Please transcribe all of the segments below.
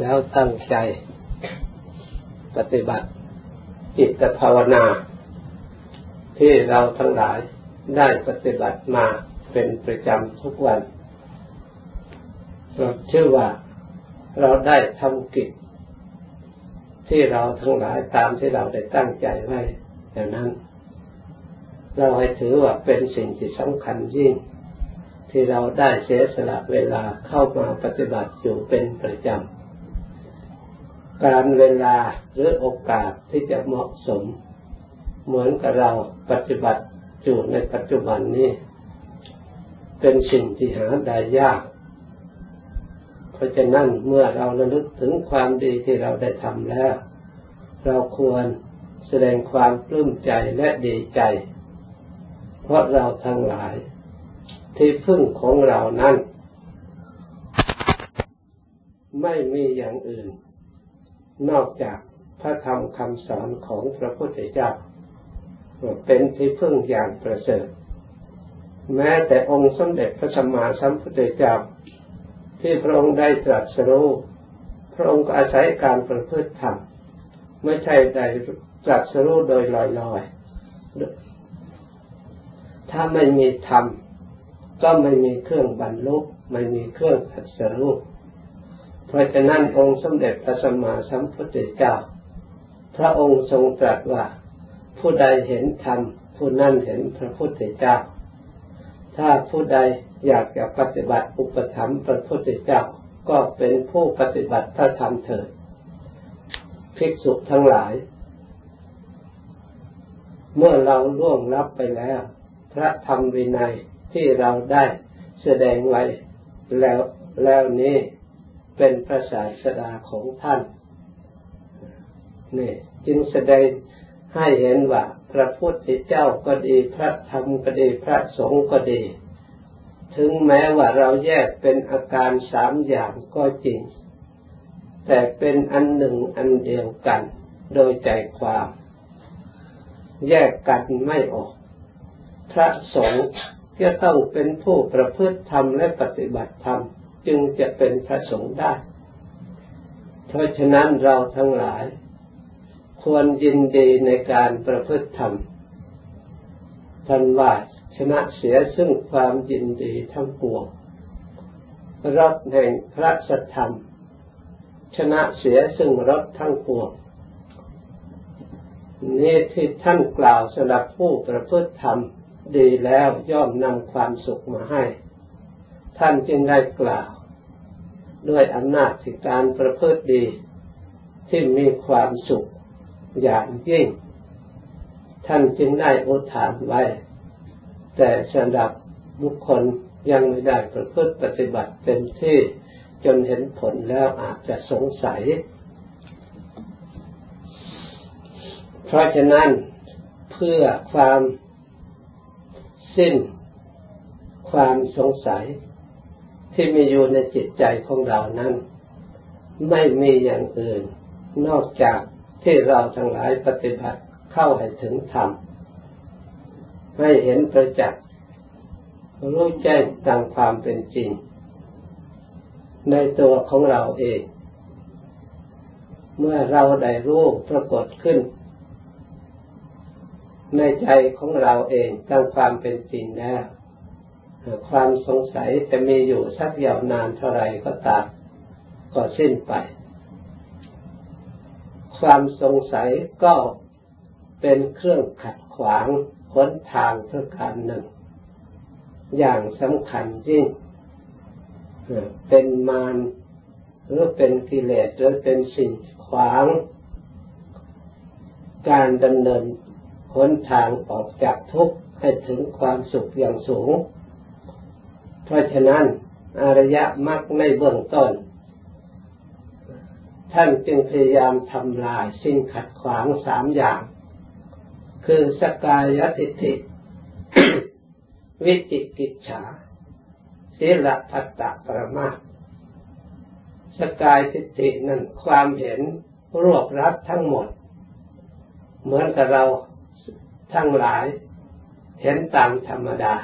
แล้วตั้งใจ ปฏิบัติจิตภาวนา ที่เราทั้งหลายได้ปฏิบัติมาเป็นประจำทุกวันเราเชื่อว่าเราได้ทำกิจ ที่เราทั้งหลายตามที่เราได้ตั้งใจไว้อย่างนั้น เราให้ถือว่าเป็นสิ่งที่สำคัญยิ่ง ที่เราได้เสียสละเวลาเข้ามาปฏิบัติอยู่เป็นประจำ การเวลาหรือโอกาสที่จะเหมาะสม เหมือนกับเราปฏิบัติอยู่ในปัจจุบันนี้ เป็นสิ่งที่หาได้ยาก เพราะฉะนั้นเมื่อเราระลึกถึงความดีที่เราได้ทำแล้ว เราควรแสดงความปลื้มใจและดีใจ เพราะเราทั้งหลาย ที่พึ่งของเรานั้น ไม่มีอย่างอื่น นอกจากพระธรรมคำสอนของพระพุทธเจ้าเป็นที่พึ่งอย่างประเสริฐ แม้แต่องค์สมเด็จพระสัมมาสัมพุทธเจ้า ที่พระองค์ได้ตรัสรู้พระองค์ก็อาศัยการประพฤติธรรมไม่ใช่ได้ตรัสรู้โดยลอยๆ ถ้าไม่มีธรรมก็ไม่มีเครื่องบรรลุไม่มีเครื่องตรัสรู้ เพราะฉะนั้นองค์สมเด็จพระสัมมาสัมพุทธเจ้า พระองค์ทรงตรัสว่า ผู้ใดเห็นธรรมผู้นั้นเห็นพระพุทธเจ้า ถ้าผู้ใดอยากจะปฏิบัติอุปถัมภ์พระพุทธเจ้า ก็เป็นผู้ปฏิบัติพระธรรมเถิดภิกษุทั้งหลาย เมื่อเราล่วงลับไปแล้ว พระธรรมวินัยที่เราได้แสดงไว้แล้วแล้วนี้ เป็นพระศาสดาของท่านนี่จึงแสดงให้เห็นว่าพระพุทธเจ้าก็ดีพระธรรมก็ดีพระสงฆ์ก็ดี ถึงแม้ว่าเราแยกเป็นอาการสามอย่างก็จริง แต่เป็นอันหนึ่งอันเดียวกัน โดยใจความ แยกกันไม่ออก พระสงฆ์จะต้องเป็นผู้ประพฤติธรรมและปฏิบัติธรรม จึงจะเป็นพระสงฆ์ได้ เพราะฉะนั้นเราทั้งหลาย ควรยินดีในการประพฤติธรรมท่านว่าชนะเสียซึ่งความยินดีทั้งปวงรถแห่งพระสัทธรรม ชนะเสียซึ่งรถทั้งปวงนี่ที่ท่านกล่าวสำหรับผู้ประพฤติธรรมดีแล้วย่อมนำความสุขมาให้ ท่านจึงได้กล่าว ด้วยอำนาจที่การประพฤติดีที่มีความสุขอย่างยิ่ง ท่านจึงได้อุทานไว้ แต่สำหรับบุคคลยังไม่ได้ประพฤติปฏิบัติเต็มที่จนเห็นผลแล้วอาจจะสงสัย เพราะฉะนั้นเพื่อความสิ้นความสงสัย ที่มีอยู่ในจิตใจของเรานั้น ไม่มีอย่างอื่น นอกจากที่เราทั้งหลายปฏิบัติเข้าให้ถึงธรรมให้เห็นประจักษ์รู้แจ้งตามความเป็นจริง ในตัวของเราเอง เมื่อเราได้รู้ปรากฏขึ้น ในใจของเราเองตามความเป็นจริงแล้ว ความสงสัยจะมีอยู่สักยาวนานเท่าไรก็ตามก็สิ้นไป ความสงสัยก็เป็นเครื่องขัดขวางหนทางประการหนึ่ง อย่างสำคัญยิ่ง เป็นมารหรือเป็นกิเลสหรือเป็นสิ่งขวาง การดำเนินหนทางออกจากทุกข์ให้ถึงความสุขอย่างสูง เพราะฉะนั้นอารยะมักในเบื้องต้น ท่านจึงพยายามทำลายสิ่งขัดขวางสามอย่าง คือสกายทิฏฐิวิจิกิจฉาศีลพัตตปรมาสกายทิฏฐินั่นความเห็นรวบรัดทั้งหมด เหมือนกับเราทั้งหลาย เห็นตามธรรมดา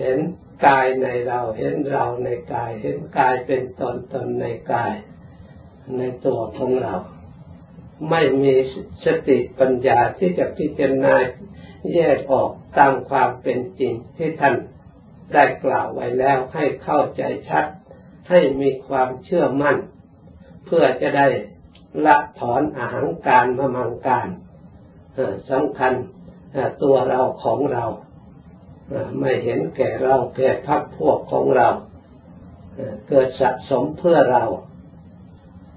เห็น กายในเราเห็นเราในกาย เห็นกายเป็นตนตนในกาย ในตัวของเรา ไม่มีสติปัญญาที่จะพิจารณาแยกออกตามความเป็นจริงที่ท่านได้กล่าวไว้แล้วให้เข้าใจชัด ให้มีความเชื่อมั่น เพื่อจะได้ละถอนอาหางการมมังการสำคัญตัวเราของเรา ไม่เห็นแก่เราแก่พักพวกของเรา เกิดสะสมเพื่อเรา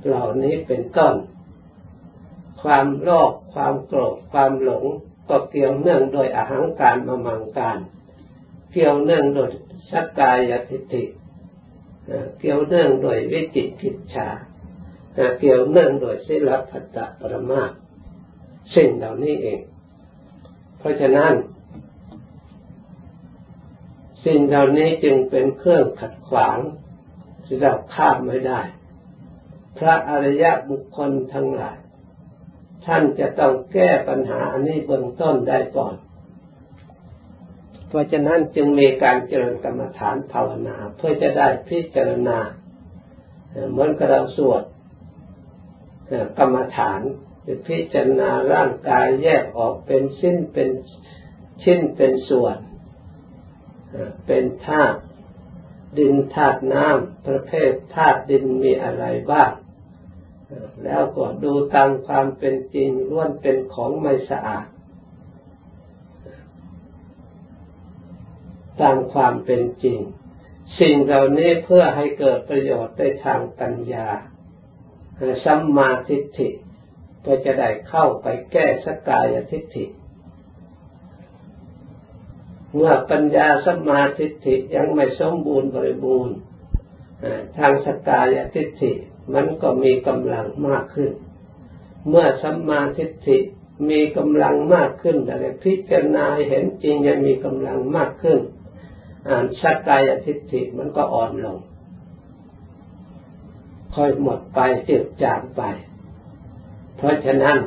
เหล่านี้เป็นต้น ความโลภความโกรธความหลงก็เกี่ยวเนื่องโดยอาหางการมามังการ เกี่ยวเนื่องโดยสักกายทิฏฐิเกี่ยวเนื่องโดยวิจิกิจฉาเกี่ยวเนื่องโดยสิลพัตตปรมาสิ่งเหล่านี้เอง เพราะฉะนั้น สิ่งเหล่านี้จึงเป็นเครื่องขัดขวางที่เราข้ามไม่ได้ พระอริยบุคคลทั้งหลาย ท่านจะต้องแก้ปัญหาอันนี้เบื้องต้นได้ก่อน เพราะฉะนั้นจึงมีการเจริญกรรมฐานภาวนา เพื่อจะได้พิจารณา เหมือนกับเราสวดกรรมฐานพิจารณาร่างกายแยกออกเป็นชิ้นเป็นชิ้นเป็นส่วน เป็นธาตุดินธาตุน้ำประเภทธาตุดินมีอะไรบ้างแล้วก็ดูตามความเป็นจริงล้วนเป็นของไม่สะอาด ตามความเป็นจริง สิ่งเหล่านี้เพื่อให้เกิดประโยชน์ในทางปัญญาสัมมาทิฏฐิเพื่อจะได้เข้าไปแก้สกายทิฏฐิ เมื่อปัญญาสมาทิฏฐิยังไม่สมบูรณ์บริบูรณ์ทางสกายทิฏฐิมันก็มีกำลังมากขึ้น เมื่อสัมมาทิฏฐิมีกำลังมากขึ้นแต่พิจารณาเห็นจริงยังมีกำลังมากขึ้นอ่านสกายทิฏฐิมันก็อ่อนลง ค่อยหมดไปจืดจางไป เพราะฉะนั้น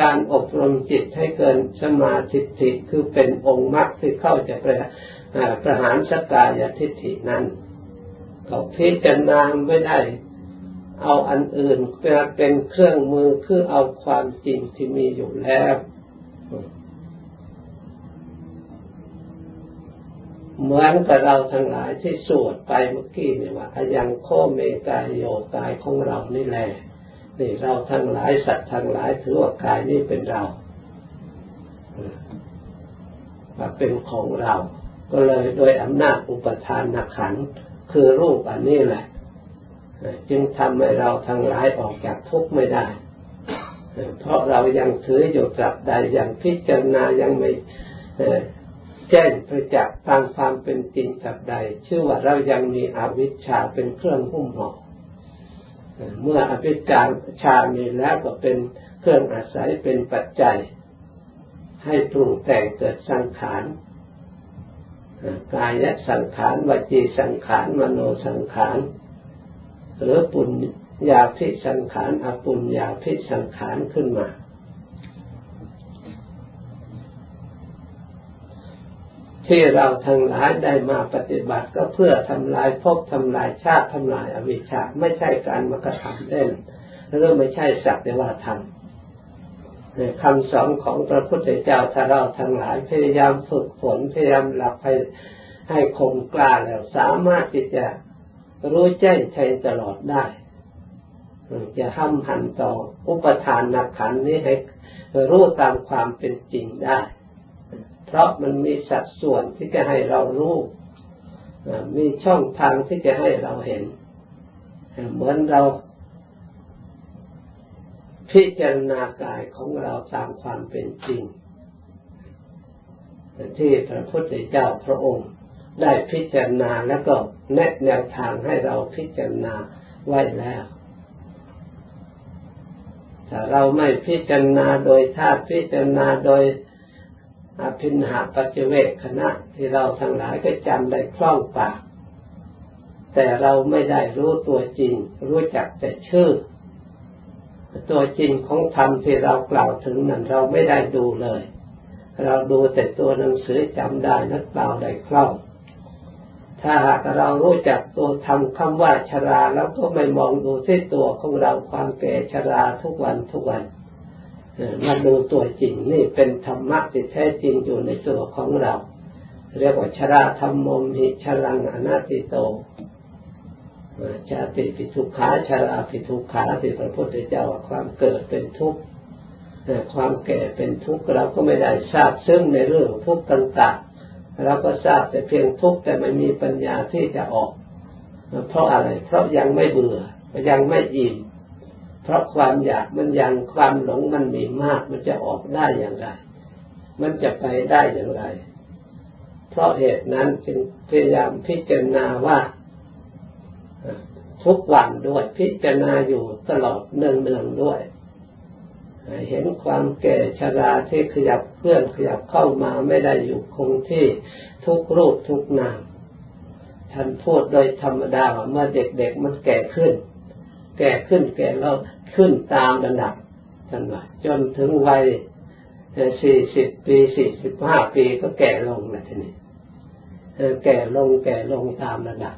การอบรมจิตให้เกินสมาธิิคือเป็นองค์มรรคที่เข้าจะประประหารสกายทิฏฐินั้นเขาพิจารณาไม่ได้ เอาอันอื่นเป็นเครื่องมือคือเอาความจริงที่มีอยู่แล้วเหมือนกับเราทั้งหลายที่สวดไปเมื่อกี้เนี่ยว่าอยังโคเมกายโยกายของเรานี่แหละ นี่เราทั้งหลายสัตว์ทั้งหลายถือว่ากายนี้เป็นเราว่าเป็นของเรา ก็เลยโดยอำนาจอุปทานนักขัน คือรูปอันนี้แหละ จึงทำให้เราทั้งหลายออกจากทุกข์ไม่ได้ เพราะเรายังถืออยู่กับใดยังพิจารณายังไม่แจ้งประจักษ์ตามความเป็นจริงกับใด ชื่อว่าเรายังมีอวิชชาเป็นเครื่องหุ้มห่อ เมื่ออภิจารชามีแล้วก็เป็นเครื่องอาศัยเป็นปัจจัย ให้ปรุงแต่งเกิดสังขารกายสังขารวจีสังขารมโนสังขารหรือปุญญาพิสังขารอปุญญาพิสังขารขึ้นมา ที่เราทั้งหลายได้มาปฏิบัติก็เพื่อทำลายภพทำลายชาติทำลายอวิชชาไม่ใช่การมากระทำเล่นแล้วก็ไม่ใช่สักแต่ว่าทำคำสอนของพระพุทธเจ้าถ้าเราทั้งหลายพยายามฝึกฝนพยายามหลับให้ให้คงกล้าแล้ว สามารถที่จะรู้แจ้งแทงตลอดได้จะห้ำหันต่ออุปทานนักขันนี้ให้รู้ตามความเป็นจริงได้ เพราะมันมีสัดส่วนที่จะให้เรารู้มีช่องทางที่จะให้เราเห็น เหมือนเรา พิจารณากายของเราตามความเป็นจริงที่พระพุทธเจ้าพระองค์ได้พิจารณาแล้วก็แนะแนวทางให้เราพิจารณาไว้แล้ว ถ้าเราไม่พิจารณาโดยธาตุพิจารณาโดย อภินหาปัจเวกคณะที่เราทั้งหลายก็จำได้คล่องปาก แต่เราไม่ได้รู้ตัวจริง รู้จักแต่ชื่อ ตัวจริงของธรรมที่เรากล่าวถึงนั้นเราไม่ได้ดูเลย เราดูแต่ตัวหนังสือจำได้นักเปล่าได้คล่อง ถ้าหากเรารู้จักตัวทำคำว่าชราแล้วก็ไม่มองดูที่ตัวของเราความแก่ชราทุกวันทุกวัน มาดูตัวจริงนี่เป็นธรรมะที่แท้จริงอยู่ในตัวของเรา เรียกว่าชราธรรมมมิชรังอนาติโตชาติปิทุขาชาราปิทุขาที่พระพุทธเจ้าความเกิดเป็นทุกข์ความแก่เป็นทุกข์เราก็ไม่ได้ทราบซึ่งในเรื่องทุกข์ต่างๆเราก็ทราบแต่เพียงทุกข์แต่ไม่มีปัญญาที่จะออก เพราะอะไร เพราะยังไม่เบื่อยังไม่อิ่ม เพราะความอยากมันยังความหลงมันมีมาก มันจะออกได้อย่างไร มันจะไปได้อย่างไร เพราะเหตุนั้นจึงพยายามพิจารณาว่าทุกวันด้วยพิจารณาอยู่ตลอดเนืองๆด้วย เห็นความแก่ชราที่ขยับเคลื่อนขยับเข้ามาไม่ได้อยู่คงที่ทุกรูปทุกนามท่านพูดโดยธรรมดาว่าเมื่อเด็กๆมันแก่ขึ้น ก่ขึ้นแก่แล้วขึ้นตามระดับท่านว่าจนถึงวัยสี่สิบปีสี่สิบห้าปีก็แก่ลงแล้วทีนี้แก่ลงแก่ลงตามระดับ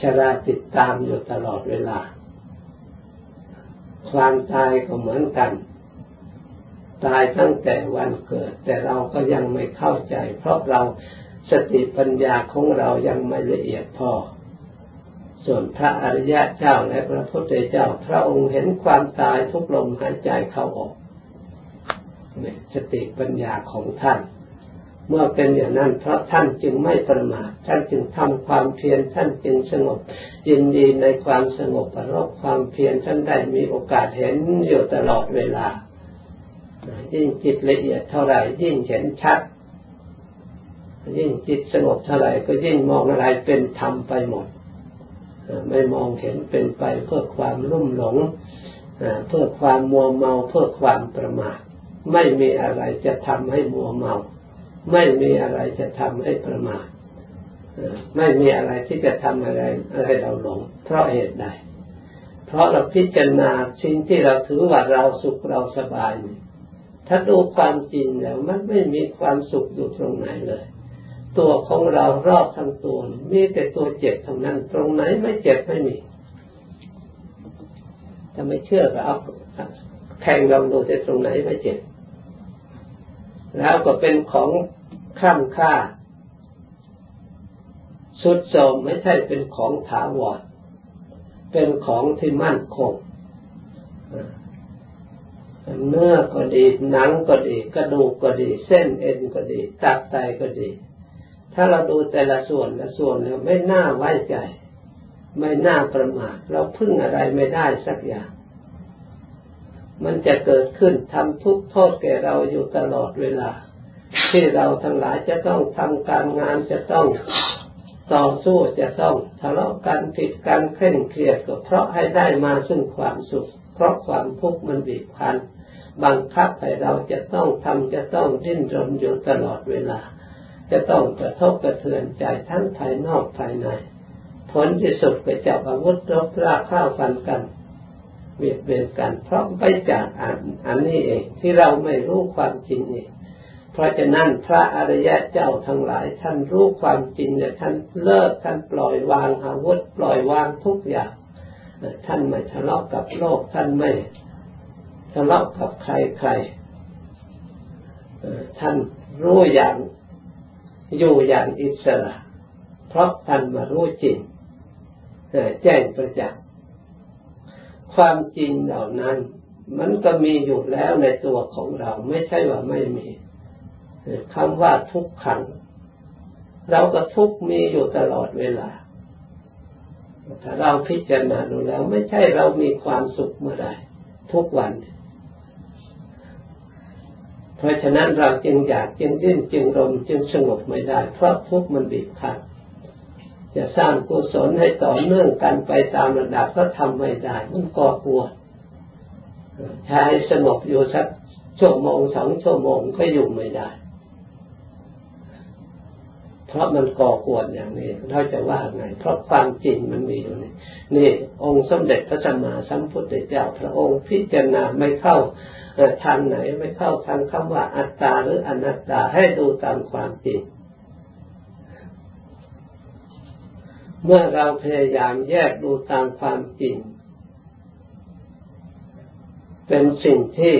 ชราติดตามอยู่ตลอดเวลา ความตายก็เหมือนกัน ตายตั้งแต่วันเกิด แต่เราก็ยังไม่เข้าใจ เพราะเราสติปัญญาของเรายังไม่ละเอียดพอ ส่วนพระอริยะเจ้าและพระพุทธเจ้า พระองค์เห็นความตายทุกลมหายใจเข้าออกสติปัญญาของท่าน เมื่อเป็นอย่างนั้นเพราะท่านจึงไม่ประมาทท่านจึงทำความเพียรท่านจึงสงบยินดีในความสงบประรบความเพียรท่านได้มีโอกาสเห็นอยู่ตลอดเวลายิ่งจิตละเอียดเท่าไหร่ยิ่งเห็นชัด ยิ่งจิตสงบเท่าไหร่ก็ยิ่งมองอะไรเป็นธรรมไปหมด ไม่มองเห็นเป็นไปเพื่อความรุ่มหลงเพื่อความมัวเมาเพื่อความประมาทไม่มีอะไรจะทำให้มัวเมา ไม่มีอะไรจะทำให้ประมาทไม่มีอะไรที่จะทำอะไรให้เราหลง เพราะเหตุใด เพราะเราพิจารณาสิ่งที่เราถือว่าเราสุขเราสบาย ถ้าดูความจริงแล้วมันไม่มีความสุขอยู่ตรงไหนเลย ตัวของเรารอบทั้งตัวมีแต่ตัวเจ็บเท่านั้น ตรงไหนไม่เจ็บไม่มีถ้าไม่เชื่อก็เอาแข่งลองดูแต่ตรงไหนไม่เจ็บ แล้วก็เป็นของข้ามค่า สุดโทมไม่ใช่เป็นของถาวร เป็นของที่มั่นคงเนื้อก็ดี หนังก็ดี กระดูกก็ดี เส้นเอ็นก็ดี ตับไตก็ดี ถ้าเราดูแต่ละส่วนละส่วนแล้วไม่น่าไว้ใจ ไม่น่าประมาทเราพึ่งอะไรไม่ได้สักอย่าง มันจะเกิดขึ้นทำทุกโทษแก่เราอยู่ตลอดเวลา ที่เราทั้งหลายจะต้องทำการงานจะต้องต่อสู้จะต้องทะเลาะกันผิดกันเคร่งเครียดก็เพราะให้ได้มาซึ่งความสุข เพราะความทุกข์มันบีบคั้นบังคับให้เราจะต้องทำจะต้องดิ้นรนอยู่ตลอดเวลา จะต้องกระทบกระเทือนใจทั้งภายนอกภายใน ผลที่สุดก็จะอาวุธรบราข้าวฟันกันเบียดเบียนกัน เพราะไปจากอันอันนี้เองที่เราไม่รู้ความจริงเองเพราะฉะนั้นพระอริยะเจ้าทั้งหลาย ท่านรู้ความจริงเนี่ยท่านเลิกท่านปล่อยวางอาวุธปล่อยวางทุกอย่าง ท่านไม่ทะเลาะกับโลกท่านไม่ทะเลาะกับใครใครท่านรู้อย่าง อยู่อย่างอิสระ เพราะท่านมารู้จริงแจ้งประจักษ์ความจริงเหล่านั้น มันก็มีอยู่แล้วในตัวของเราไม่ใช่ว่าไม่มีคำว่าทุกขัง เราก็ทุกมีอยู่ตลอดเวลาถ้าเราพิจารณาดูแล้ว ไม่ใช่เรามีความสุขเมื่อใดทุกวัน เพราะฉะนั้นเราจึงอยากจึงดิ้นจึงรมจึงสงบไม่ได้ เพราะทุกมันบีบคั้นจะสร้างกุศลให้ต่อเนื่องกันไปตามระดับก็ทำไม่ได้มันก่อกลัวใช้สงบอยู่สักชั่วโมงสองชั่วโมงก็อยู่ไม่ได้ เพราะมันก่อกวนอย่างนี้เราจะว่าไง เพราะความจริงมันมีอยู่นี่นี่ องค์สมเด็จพระสัมมาสัมพุทธเจ้าพระองค์พิจารณาไม่เข้า ทางไหนไม่เข้าทางคำว่าอัตตาหรืออนัตตาให้ดูตามความจริงเมื่อเราพยายามแยกดูตามความจริง เป็นสิ่งที่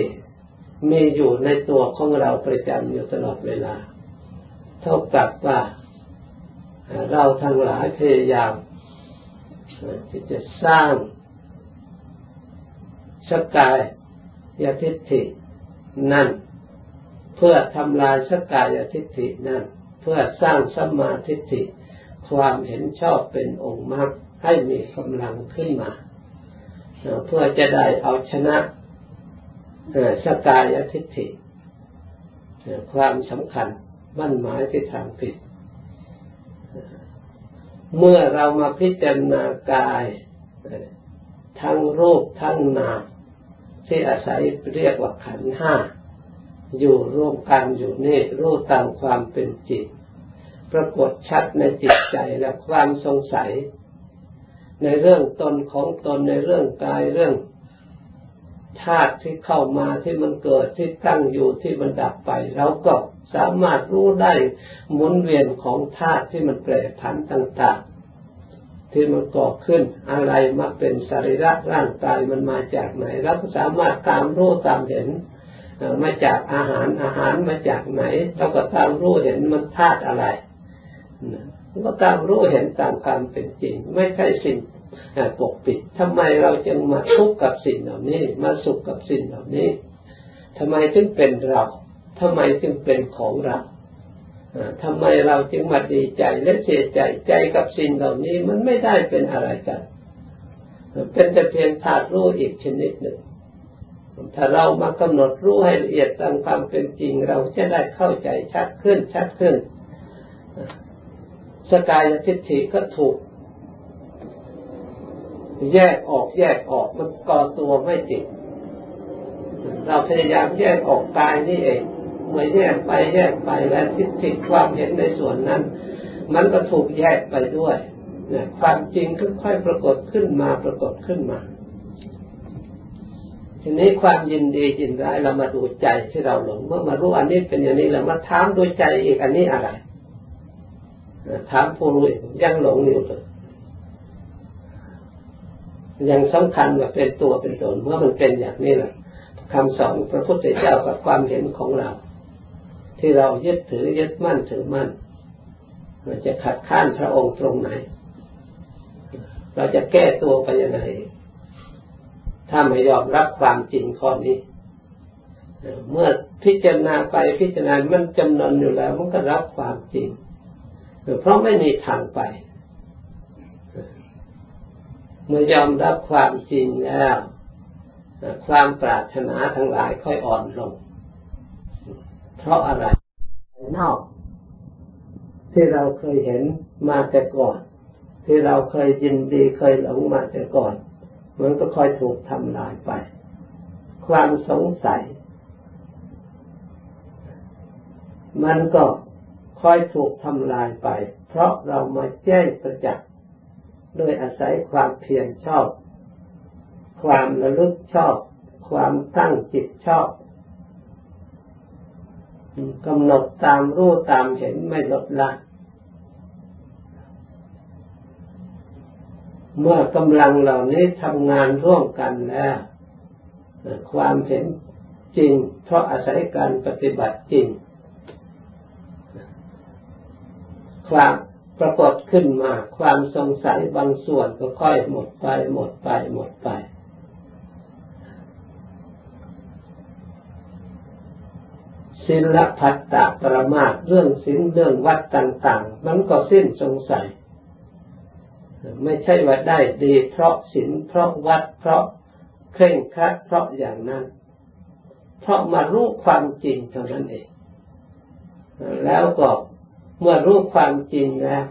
มีอยู่ในตัวของเราประจำอยู่ตลอดเวลา เท่ากับว่าเราทั้งหลายพยายามที่จะสร้างสกาย ยทิฏฐินั่น เพื่อทำลายสกายทิฏฐินั่น เพื่อสร้างสมาธิฏฐิ ความเห็นชอบเป็นองค์มรรคให้มีกำลังขึ้นมา เพื่อจะได้เอาชนะสกายทิฏฐิความสำคัญมั่นหมายที่ทางผิด เมื่อเรามาพิจารณากาย ทั้งรูปทั้งนาม ที่อาศัยเรียกว่าขันห้าอยู่ร่วมกันอยู่นี่รู้ตามความเป็นจริงปรากฏชัดในจิตใจและความสงสัย ในเรื่องตนของตนในเรื่องกายเรื่องธาตุที่เข้ามาที่มันเกิดที่ตั้งอยู่ที่มันดับไปเราก็สามารถรู้ได้หมุนเวียนของธาตุที่มันแปรผันต่าง ๆ ที่มันก่อขึ้น อะไรมาเป็นสรีระร่างกายมันมาจากไหนเราก็สามารถตามรู้ตามเห็นมาจากอาหารอาหารมาจากไหน เราก็ตามรู้เห็นมันธาตุอะไรก็ตามรู้เห็นตามความเป็นจริง ไม่ใช่สิ่งปกปิดทำไมเราจึงมาทุกข์กับสิ่งเหล่านี้ มาสุขกับสิ่งเหล่านี้ทำไมจึงเป็นเราทำไมจึงเป็นของเรา ทำไมเราจึงมาดีใจและเสียใจใจกับสิ่งเหล่านี้มันไม่ได้เป็นอะไรกัน เป็นแต่เพียงธาตุรู้อีกชนิดหนึ่ง ถ้าเรามากำหนดรู้ให้ละเอียดตามความเป็นจริง เราจะได้เข้าใจชัดขึ้นชัดขึ้น สกายทิฏฐิก็ถูก แยกออกแยกออกมันก่อตัวไม่จริงเราพยายามแยกออกกายนี่เอง เมื่อแยกไปแยกไปแล้วทิฏฐิความเห็นในส่วนนั้น มันก็ถูกแยกไปด้วยเนี่ยความจริงค่อยๆปรากฏขึ้นมาปรากฏขึ้นมา ทีนี้ความยินดียินร้ายเรามาดูใจที่เราหลงเมื่อมารู้อันนี้เป็นอย่างนี้แล้วมาถามดูใจอีกอันนี้อะไรถามผู้รู้ยังหลงอยู่เลยยังสำคัญว่าเป็นตัวเป็นตนเมื่อมันเป็นอย่างนี้แหละคำสอนพระพุทธเจ้ากับความเห็นของเรา ที่เรายึดถือยึดมั่นถือมั่นมันจะขัดข้านพระองค์ตรงไหน เราจะแก้ตัวไปยังไงถ้าไม่ยอมรับความจริงข้อนี้ เมื่อพิจารณาไปพิจารณา มันจำนนอยู่แล้ว มันก็รับความจริง เพราะไม่มีทางไป เมื่อยอมรับความจริงแล้ว ความปรารถนาทั้งหลายค่อยอ่อนลง เพราะอะไรนอก ที่เราเคยเห็นมาแต่ก่อน ที่เราเคยยินดีเคยหลงมาแต่ก่อน มันก็ค่อยถูกทำลายไป ความสงสัย มันก็ค่อยถูกทำลายไป เพราะเรามาแจ้งประจักษ์โดยอาศัยความเพียรชอบ ความระลึกชอบ ความตั้งจิตชอบ กำหนดตามรู้ตามเห็นไม่ลดละ เมื่อกำลังเหล่านี้ทำงานร่วมกันแล้ว ความเห็นจริง เพราะอาศัยการปฏิบัติจริง ความปรากฏขึ้นมา ความสงสัยบางส่วนก็ค่อยหมดไปหมดไปหมดไป ศิลพัตตปรมาเรื่องศิลเรื่องวัดต่าง ๆ มันก็สิ้นสงสัย ไม่ใช่ว่าได้ดีเพราะศิลเพราะวัดเพราะเคร่งครัดเพราะอย่างนั้น เพราะมารู้ความจริงเท่านั้นเอง แล้วก็เมื่อรู้ความจริงแล้ว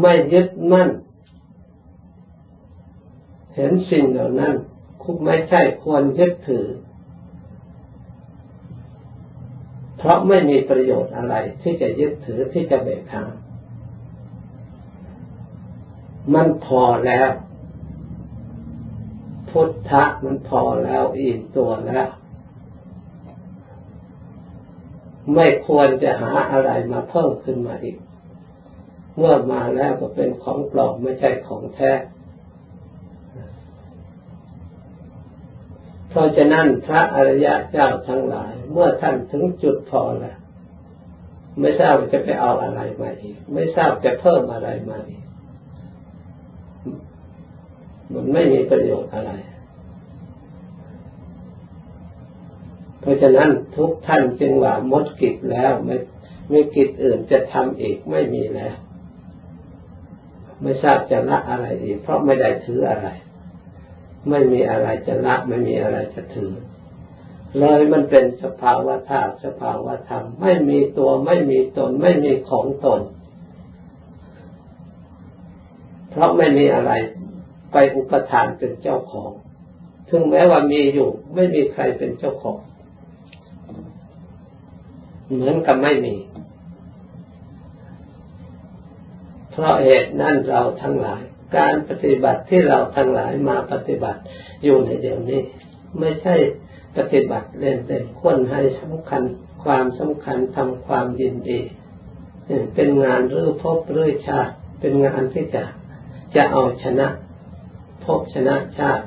ไม่ยึดมั่น เห็นสิ่งเหล่านั้น ไม่ใช่ควรยึดถือ เพราะไม่มีประโยชน์อะไร ที่จะยึดถือที่จะเบิกทางมันพอแล้ว พุทธะมันพอแล้วอิ่มตัวแล้ว ไม่ควรจะหาอะไรมาเพิ่มขึ้นมาอีก เมื่อมาแล้วก็เป็นของปลอมไม่ใช่ของแท้ เพราะฉะนั้นพระอริยะเจ้าทั้งหลาย เมื่อท่านถึงจุดพอแล้ว ไม่ทราบจะไปเอาอะไรมาอีก ไม่ทราบจะเพิ่มอะไรมาอีก มันไม่มีประโยชน์อะไร เพราะฉะนั้นทุกท่านจึงว่ามดกิจแล้วไม่ไม่กิจอื่นจะทำอีกไม่มีแล้ว ไม่ทราบจะละอะไรอีก เพราะไม่ได้ถืออะไร ไม่มีอะไรจะละไม่มีอะไรจะถือ เลยมันเป็นสภาวะธาตุสภาวะธรรม ไม่มีตัวไม่มีตน ไม่มีของตน เพราะไม่มีอะไรไปอุปทานเป็นเจ้าของ ถึงแม้ว่ามีอยู่ ไม่มีใครเป็นเจ้าของ เหมือนกับไม่มี เพราะเหตุนั้นเราทั้งหลาย การปฏิบัติที่เราทั้งหลายมาปฏิบัติอยู่ในเดี๋ยวนี้ ไม่ใช่ปฏิบัติเล่นเล่นควรให้สำคัญความสำคัญทำความยินดี เป็นงานรื้อพบรื้อชาติเป็นงานที่จะจะเอาชนะพบชนะชาติ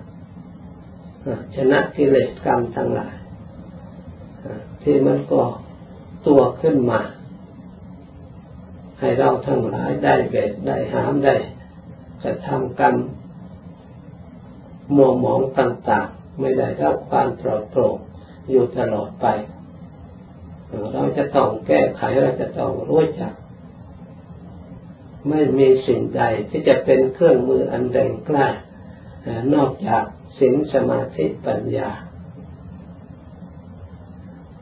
ชนะกิเลสกรรมทั้งหลายที่มันก็ตัวขึ้นมา ให้เราทั้งหลายได้เบ็ดได้หามได้ กระทำกรรมมัวหมองต่างๆ ไม่ได้รับความปลอดโปร่งอยู่ตลอดไป เราจะต้องแก้ไขเราจะต้องรู้จัก ไม่มีสิ่งใดที่จะเป็นเครื่องมืออันแรงกล้านอกจากศีลสมาธิปัญญา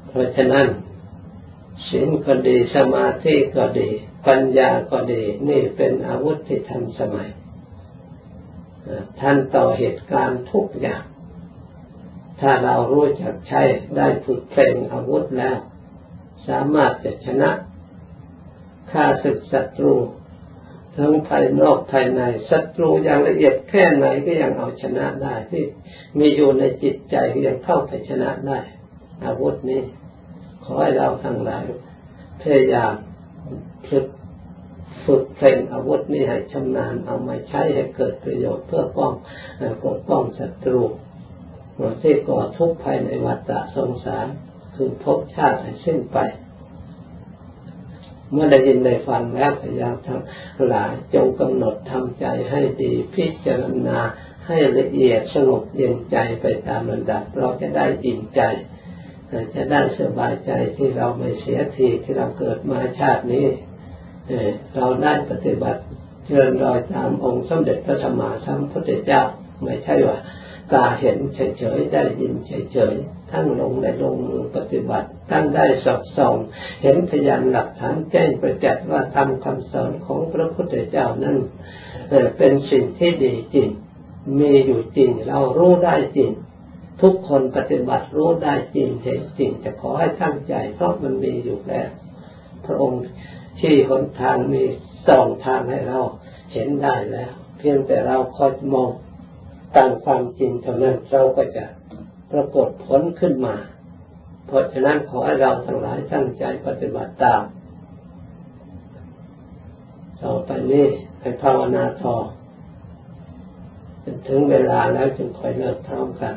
เพราะฉะนั้นศีลก็ดีสมาธิก็ดี ปัญญาก็ดี นี่เป็นอาวุธที่ทันสมัย ท่านต่อเหตุการณ์ทุกอย่าง ถ้าเรารู้จักใช้ได้ฝึกเพลงอาวุธแล้ว สามารถจะชนะฆ่าศึกศัตรู ทั้งภายนอกภายในศัตรูอย่างละเอียดแค่ไหนก็ยังเอาชนะได้ที่มีอยู่ในจิตใจก็ยังเข้าไปชนะได้ อาวุธนี้ ขอให้เราทั้งหลายพยายามฝึก ฝึกเพลงอาวุธนี้ให้ชำนาญเอามาใช้ให้เกิดประโยชน์เพื่อป้องปกป้องศัตรูที่ก่อทุกข์ภายในวัฏสงสารคือภพชาติให้สิ้นไป เมื่อได้ยินได้ฟังแล้วพยายามทั้งหลายจงกำหนดทำใจให้ดีพิจารณาให้ละเอียดสงบเย็นใจไปตามระดับ เราจะได้อิ่มใจจะได้สบายใจที่เราไม่เสียทีที่เราเกิดมาชาตินี้ เราได้ปฏิบัติเชิญรอยตามองค์สมเด็จพระสัมมาสัมพุทธเจ้าไม่ใช่ว่าตาเห็นเฉยๆ ได้ยินเฉยๆทั้งลงได้ลงมือปฏิบัติทั้งได้สอบส่อง เห็นพยานหลักฐานแจ้งประจักษ์ว่าทำคำสอนของพระพุทธเจ้านั้นเป็นสิ่งที่ดีจริง มีอยู่จริง เรารู้ได้จริง ทุกคนปฏิบัติรู้ได้จริงเห็นจริงจะขอให้ตั้งใจเพราะมันมีอยู่แล้ว พระองค์ ที่หนทางมีสองทางให้เราเห็นได้แล้ว เพียงแต่เราคอยมองตามความจริงเท่านั้นเราก็จะปรากฏผลขึ้นมา เพราะฉะนั้นขอให้เราทั้งหลายตั้งใจปฏิบัติตามต่อไปนี้ให้ภาวนาทอจนถึงเวลาแล้วจึงคอยเลิกพร้อมกัน